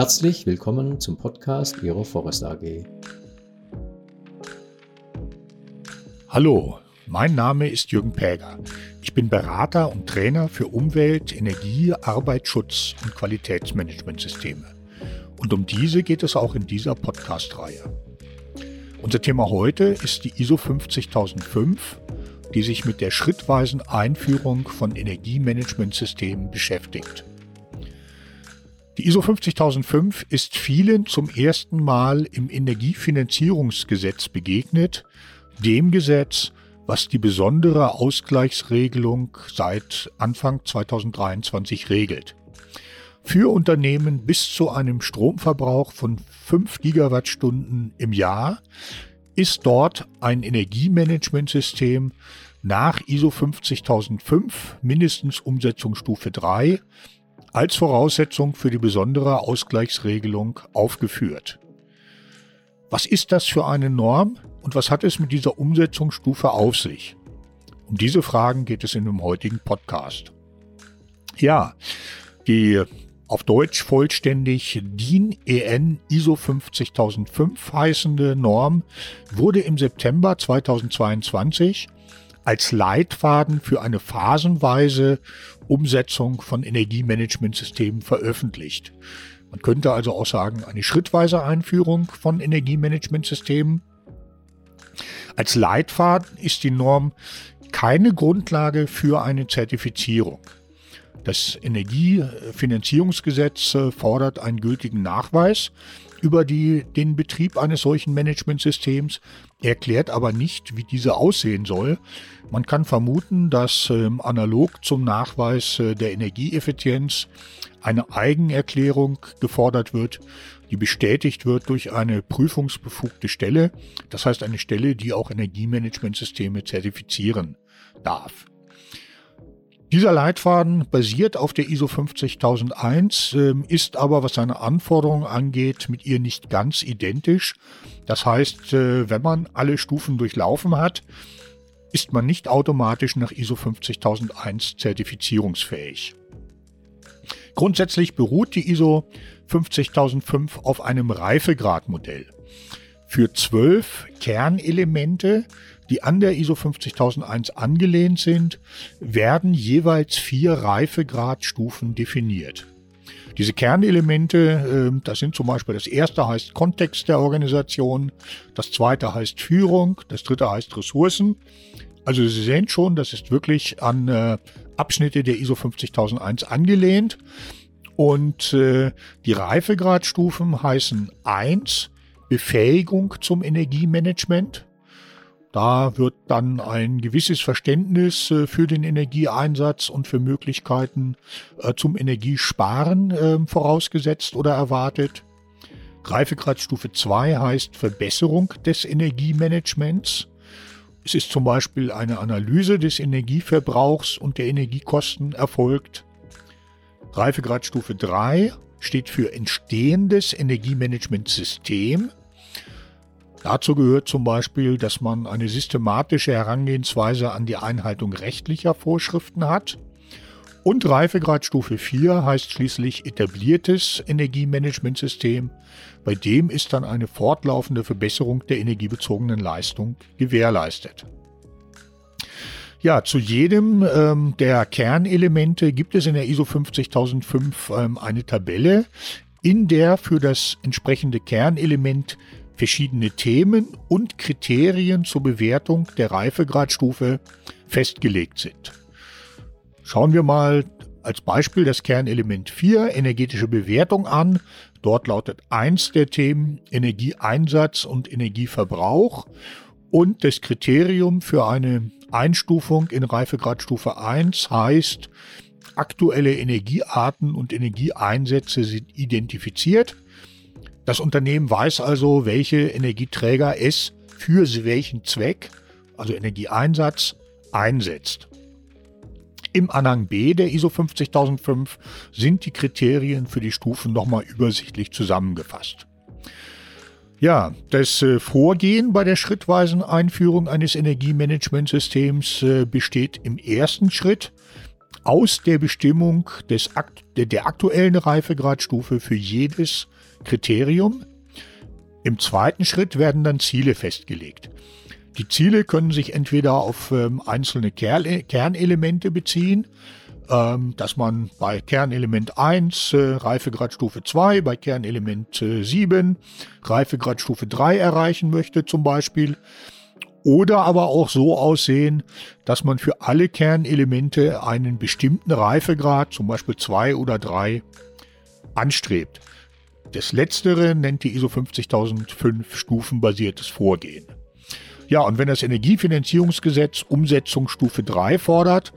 Herzlich willkommen zum Podcast Ihrer Forest AG. Hallo, mein Name ist Jürgen Päger. Ich bin Berater und Trainer für Umwelt, Energie, Arbeitsschutz und Qualitätsmanagementsysteme. Und um diese geht es auch in dieser Podcast-Reihe. Unser Thema heute ist die ISO 50005, die sich mit der schrittweisen Einführung von Energiemanagementsystemen beschäftigt. Die ISO 50005 ist vielen zum ersten Mal im Energiefinanzierungsgesetz begegnet, dem Gesetz, was die besondere Ausgleichsregelung seit Anfang 2023 regelt. Für Unternehmen bis zu einem Stromverbrauch von 5 Gigawattstunden im Jahr ist dort ein Energiemanagementsystem nach ISO 50005 mindestens Umsetzungsstufe 3 als Voraussetzung für die besondere Ausgleichsregelung aufgeführt. Was ist das für eine Norm und was hat es mit dieser Umsetzungsstufe auf sich? Um diese Fragen geht es in dem heutigen Podcast. Ja, die auf Deutsch vollständig DIN EN ISO 50005 heißende Norm wurde im September 2022 als Leitfaden für eine phasenweise Umsetzung von Energiemanagementsystemen veröffentlicht. Man könnte also auch sagen, eine schrittweise Einführung von Energiemanagementsystemen. Als Leitfaden ist die Norm keine Grundlage für eine Zertifizierung. Das Energiefinanzierungsgesetz äh, fordert einen gültigen Nachweis über die, den Betrieb eines solchen Managementsystems, erklärt aber nicht, wie diese aussehen soll. Man kann vermuten, dass äh, analog zum Nachweis äh, der Energieeffizienz eine Eigenerklärung gefordert wird, die bestätigt wird durch eine prüfungsbefugte Stelle, das heißt eine Stelle, die auch Energiemanagementsysteme zertifizieren darf. Dieser Leitfaden basiert auf der ISO 50001, ähm, ist aber, was seine Anforderungen angeht, mit ihr nicht ganz identisch. Das heißt, äh, wenn man alle Stufen durchlaufen hat, ist man nicht automatisch nach ISO 50001 zertifizierungsfähig. Grundsätzlich beruht die ISO 50005 auf einem Reifegradmodell. Für zwölf Kernelemente die an der ISO 50001 angelehnt sind, werden jeweils vier Reifegradstufen definiert. Diese Kernelemente, ähm, das sind zum Beispiel das erste heißt Kontext der Organisation, das zweite heißt Führung, das dritte heißt Ressourcen. Also Sie sehen schon, das ist wirklich an äh, Abschnitte der ISO 50001 angelehnt. Und äh, die Reifegradstufen heißen 1 Befähigung zum Energiemanagement, da wird dann ein gewisses Verständnis äh, für den Energieeinsatz und für Möglichkeiten äh, zum Energiesparen ähm, vorausgesetzt oder erwartet. Reifegradstufe 2 heißt Verbesserung des Energiemanagements. Es ist zum Beispiel eine Analyse des Energieverbrauchs und der Energiekosten erfolgt. Reifegradstufe 3 steht für entstehendes Energiemanagementsystem. Dazu gehört zum Beispiel, dass man eine systematische Herangehensweise an die Einhaltung rechtlicher Vorschriften hat. Und Reifegradstufe 4 heißt schließlich etabliertes Energiemanagementsystem. Bei dem ist dann eine fortlaufende Verbesserung der energiebezogenen Leistung gewährleistet. Ja, zu jedem ähm, der Kernelemente gibt es in der ISO 50005 ähm, eine Tabelle, in der für das entsprechende Kernelement verschiedene Themen und Kriterien zur Bewertung der Reifegradstufe festgelegt sind. Schauen wir mal als Beispiel das Kernelement 4, energetische Bewertung an. Dort lautet eins der Themen Energieeinsatz und Energieverbrauch und das Kriterium für eine Einstufung in Reifegradstufe 1 heißt, aktuelle Energiearten und Energieeinsätze sind identifiziert das Unternehmen weiß also, welche Energieträger es für welchen Zweck, also Energieeinsatz, einsetzt. Im Anhang B der ISO 50005 sind die Kriterien für die Stufen nochmal übersichtlich zusammengefasst. Ja, das äh, Vorgehen bei der schrittweisen Einführung eines Energiemanagementsystems äh, besteht im ersten Schritt aus der Bestimmung des, der aktuellen Reifegradstufe für jedes Kriterium. Im zweiten Schritt werden dann Ziele festgelegt. Die Ziele können sich entweder auf ähm, einzelne Ker Kernelemente beziehen, ähm, dass man bei Kernelement 1 äh, Reifegradstufe 2, bei Kernelement äh, 7 Reifegradstufe 3 erreichen möchte zum Beispiel. Oder aber auch so aussehen, dass man für alle Kernelemente einen bestimmten Reifegrad, zum Beispiel 2 oder 3, anstrebt. Das letztere nennt die ISO 50005 stufenbasiertes Vorgehen. Ja, und wenn das Energiefinanzierungsgesetz Umsetzung Stufe 3 fordert,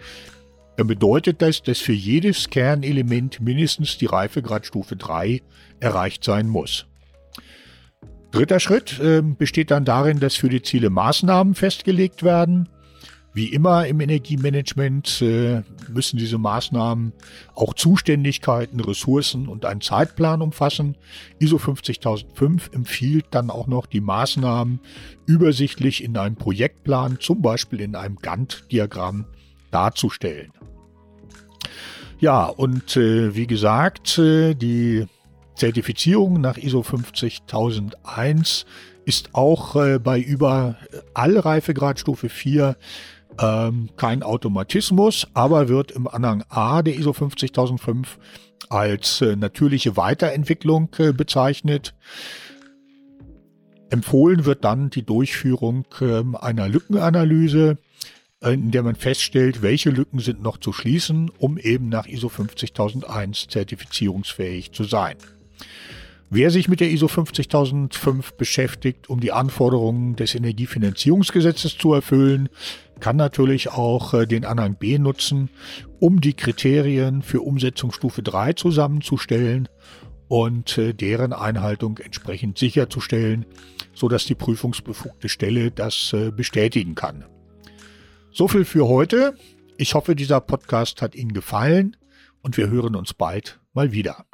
dann bedeutet das, dass für jedes Kernelement mindestens die Reifegradstufe 3 erreicht sein muss. Dritter Schritt äh, besteht dann darin, dass für die Ziele Maßnahmen festgelegt werden. Wie immer im Energiemanagement äh, müssen diese Maßnahmen auch Zuständigkeiten, Ressourcen und einen Zeitplan umfassen. ISO 50005 empfiehlt dann auch noch die Maßnahmen übersichtlich in einem Projektplan, zum Beispiel in einem Gantt-Diagramm darzustellen. Ja, und äh, wie gesagt, äh, die Zertifizierung nach ISO 50001 ist auch äh, bei über alle Reifegradstufe 4 ähm, kein Automatismus, aber wird im Anhang A der ISO 50005 als äh, natürliche Weiterentwicklung äh, bezeichnet. Empfohlen wird dann die Durchführung ähm, einer Lückenanalyse in der man feststellt, welche Lücken sind noch zu schließen, um eben nach ISO 50001 zertifizierungsfähig zu sein. Wer sich mit der ISO 50005 beschäftigt, um die Anforderungen des Energiefinanzierungsgesetzes zu erfüllen, kann natürlich auch äh, den Anhang B nutzen, um die Kriterien für Umsetzung Stufe 3 zusammenzustellen und äh, deren Einhaltung entsprechend sicherzustellen, sodass die prüfungsbefugte Stelle das äh, bestätigen kann. So viel für heute. Ich hoffe, dieser Podcast hat Ihnen gefallen und wir hören uns bald mal wieder.